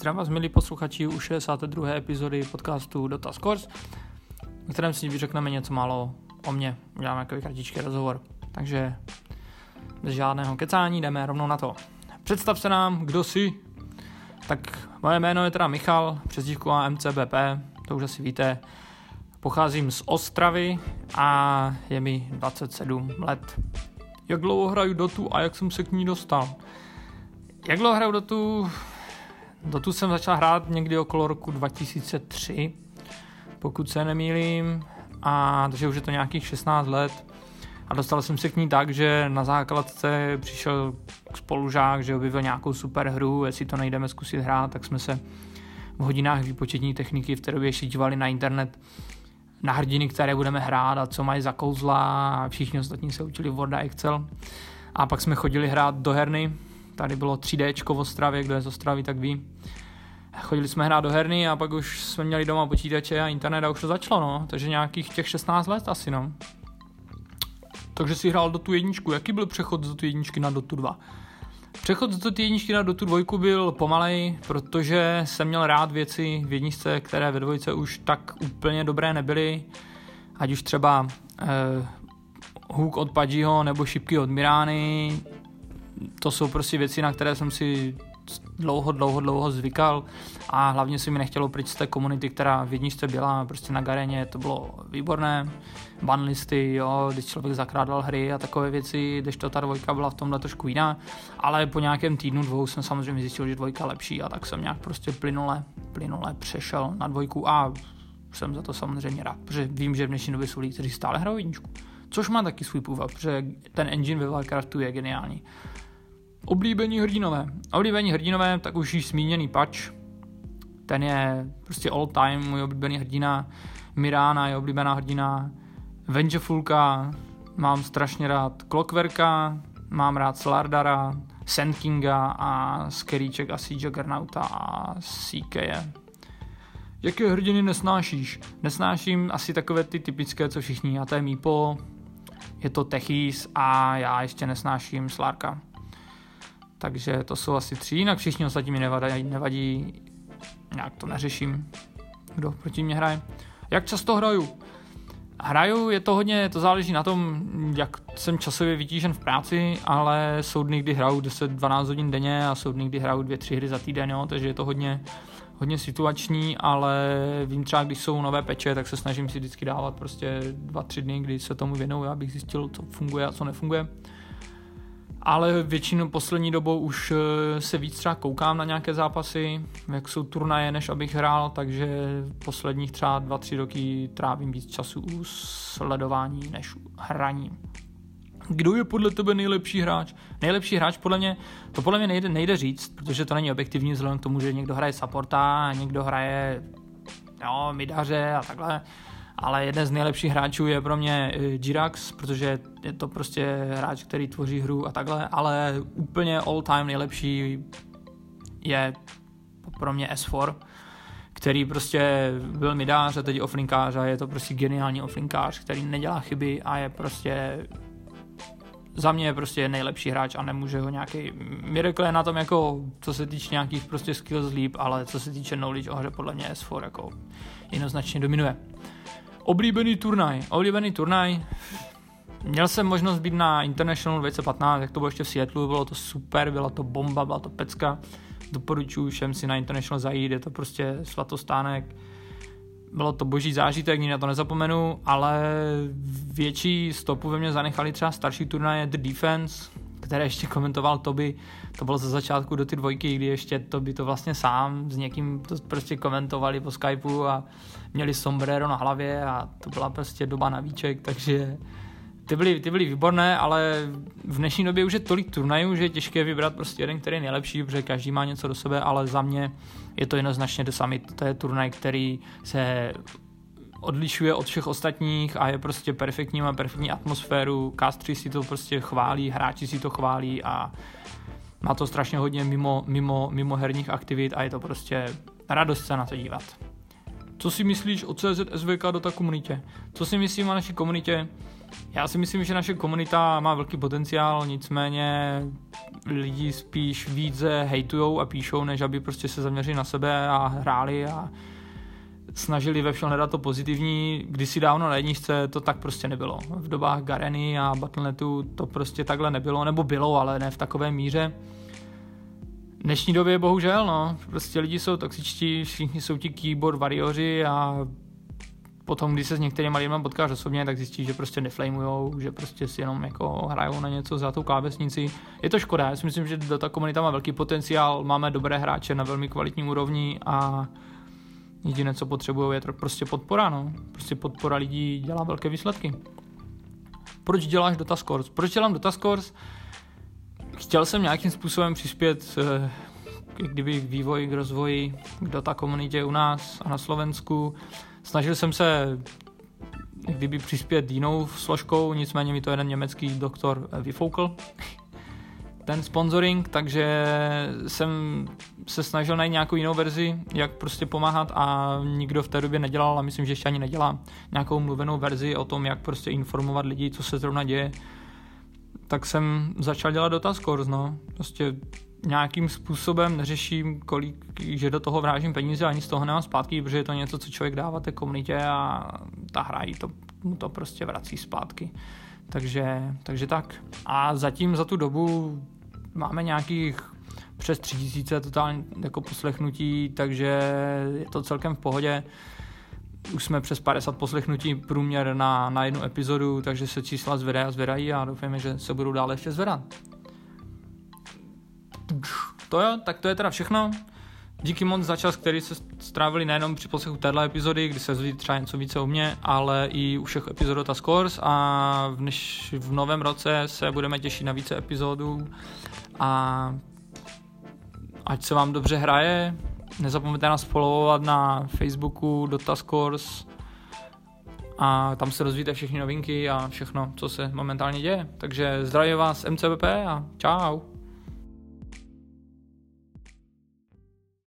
Zdravím vás, milí posluchači, u 62. epizody podcastu Dota Scores, v kterém si vyřekneme něco málo o mně. Uděláme takový kratičký rozhovor. Takže bez žádného kecání jdeme rovnou na to. Představ se nám, kdo jsi. Tak moje jméno je teda Michal, přezdívku a MCBP, to už asi víte. Pocházím z Ostravy a je mi 27 let. Jak dlouho hraju Dotu a jak jsem se k ní dostal? Jak dlouho hraju Dotu? Dotu jsem začal hrát někdy okolo roku 2003, pokud se nemýlím, a takže už je to nějakých 16 let. A dostal jsem se k ní tak, že na základce přišel spolužák, že objevil nějakou super hru, jestli to nejdeme zkusit hrát, tak jsme se v hodinách výpočetní techniky v té době ještě dívali na internet na hrdiny, které budeme hrát a co mají za kouzla a všichni ostatní se učili Word a Excel. A pak jsme chodili hrát do herny, tady bylo 3D v Ostravě, kdo je z Ostravy, tak ví. Chodili jsme hrát do herny a pak už jsme měli doma počítače a internet a už to začalo, no. Takže nějakých těch 16 let asi, no. Takže si hrál do tu jedničku. Jaký byl přechod z tu jedničky na Dotu 2? Přechod z Dotu jedničky na Dotu 2 byl pomalej, protože jsem měl rád věci v jedničce, které ve dvojce už tak úplně dobré nebyly. Ať už třeba eh, hook od Pudgyho nebo šipky od Mirány, to jsou prostě věci, na které jsem si dlouho, dlouho, dlouho zvykal a hlavně si mi nechtělo pryč z té komunity, která v jedničce byla, prostě na Gareně to bylo výborné, banlisty, jo, když člověk zakrádal hry a takové věci, když to ta dvojka byla v tomhle trošku jiná, ale po nějakém týdnu, dvou jsem samozřejmě zjistil, že dvojka lepší a tak jsem nějak prostě plynule, plynule přešel na dvojku a jsem za to samozřejmě rád, protože vím, že v dnešní době jsou lidi, kteří stále hrajou jedničku. Což má taky svůj původ, protože ten engine ve Warcraftu je geniální. Oblíbení hrdinové. Oblíbení hrdinové, tak už již zmíněný patch. Ten je prostě all time můj oblíbený hrdina. Mirána je oblíbená hrdina. Vengefulka, mám strašně rád Clockwerka, mám rád Slardara, Sandkinga a Skeríček asi Juggernauta a CKje. Jaké hrdiny nesnášíš? Nesnáším asi takové ty typické, co všichni, a to je Meepo, je to Techis a já ještě nesnáším Slarka. Takže to jsou asi tři, jinak všichni ostatní mi nevadí, nevadí, nějak to neřeším, kdo proti mě hraje. Jak často hraju? Hraju, je to hodně, to záleží na tom, jak jsem časově vytížen v práci, ale jsou dny, kdy hraju 10-12 hodin denně a jsou dny, kdy hraju 2-3 hry za týden, jo, takže je to hodně, hodně situační, ale vím třeba, když jsou nové peče, tak se snažím si vždycky dávat prostě 2-3 dny, kdy se tomu věnuju, abych zjistil, co funguje a co nefunguje ale většinou poslední dobou už eh, se víc třeba koukám na nějaké zápasy, jak jsou turnaje, než abych hrál, takže posledních třeba dva, tři roky trávím víc času u sledování než u hraní. Kdo je podle tebe nejlepší hráč? Nejlepší hráč podle mě, to podle mě nejde, nejde říct, protože to není objektivní vzhledem k tomu, že někdo hraje supporta, někdo hraje jo, midaře a takhle ale jeden z nejlepších hráčů je pro mě Girax, eh, protože je to prostě hráč, který tvoří hru a takhle, ale úplně all time nejlepší je pro mě S4, který prostě byl midář a teď oflinkář a je to prostě geniální oflinkář, který nedělá chyby a je prostě za mě je prostě nejlepší hráč a nemůže ho nějaký Miracle je na tom jako, co se týče nějakých prostě skills líp, ale co se týče knowledge o hře, podle mě S4 jako jednoznačně dominuje. Oblíbený turnaj. Oblíbený turnaj. Měl jsem možnost být na International 2015, jak to bylo ještě v Seattleu, bylo to super, byla to bomba, byla to pecka. Doporučuji všem si na International zajít, je to prostě svatostánek. Bylo to boží zážitek, nikdy na to nezapomenu, ale větší stopu ve mně zanechali třeba starší turnaje The Defense, které ještě komentoval Toby, to bylo ze začátku do ty dvojky, kdy ještě Toby to vlastně sám s někým to prostě komentovali po Skypeu a měli sombrero na hlavě a to byla prostě doba na víček, takže ty byly, ty byly výborné, ale v dnešní době už je tolik turnajů, že je těžké vybrat prostě jeden, který je nejlepší, protože každý má něco do sebe, ale za mě je to jednoznačně The Summit. To je turnaj, který se odlišuje od všech ostatních a je prostě perfektní, má perfektní atmosféru, castři si to prostě chválí, hráči si to chválí a má to strašně hodně mimo, mimo, mimo herních aktivit a je to prostě radost se na to dívat. co si myslíš o CZSVK Dota komunitě? Co si myslím o naší komunitě? Já si myslím, že naše komunita má velký potenciál, nicméně lidi spíš více hejtujou a píšou, než aby prostě se zaměřili na sebe a hráli a snažili ve všem hledat to pozitivní. Kdysi dávno na jedničce to tak prostě nebylo. V dobách Gareny a Battlenetu to prostě takhle nebylo, nebo bylo, ale ne v takové míře. V dnešní době bohužel, no, prostě lidi jsou toxičtí, všichni jsou ti keyboard warriori a potom, když se s některými lidmi potkáš osobně, tak zjistíš, že prostě neflamujou, že prostě si jenom jako hrajou na něco za tou klávesnici. Je to škoda, já si myslím, že ta komunita má velký potenciál, máme dobré hráče na velmi kvalitní úrovni a jediné, co potřebují, je prostě podpora, no. Prostě podpora lidí dělá velké výsledky. Proč děláš Dota Scores? Proč dělám Dota Scores? Chtěl jsem nějakým způsobem přispět eh, kdyby k vývoji, k rozvoji k Dota komunitě u nás a na Slovensku. Snažil jsem se kdyby přispět jinou složkou, nicméně mi to jeden německý doktor vyfoukl, ten sponsoring, takže jsem se snažil najít nějakou jinou verzi, jak prostě pomáhat a nikdo v té době nedělal a myslím, že ještě ani nedělá nějakou mluvenou verzi o tom, jak prostě informovat lidi, co se zrovna děje. Tak jsem začal dělat dotaz course, no. Prostě nějakým způsobem neřeším, kolik, že do toho vrážím peníze, ani z toho nemám zpátky, protože je to něco, co člověk dává té komunitě a ta hra jí to, mu to prostě vrací zpátky. Takže, takže tak. A zatím za tu dobu máme nějakých přes 3000 totálně jako poslechnutí, takže je to celkem v pohodě. Už jsme přes 50 poslechnutí průměr na, na jednu epizodu, takže se čísla zvedají a zvedají a doufáme, že se budou dále ještě zvedat. To jo, tak to je teda všechno. Díky moc za čas, který se strávili nejenom při poslechu téhle epizody, kdy se zví třeba něco více o mě, ale i u všech epizod a Scores a v, než v novém roce se budeme těšit na více epizodů a ať se vám dobře hraje, nezapomeňte nás followovat na Facebooku Scores a tam se dozvíte všechny novinky a všechno, co se momentálně děje. Takže zdravím vás MCBP a čau.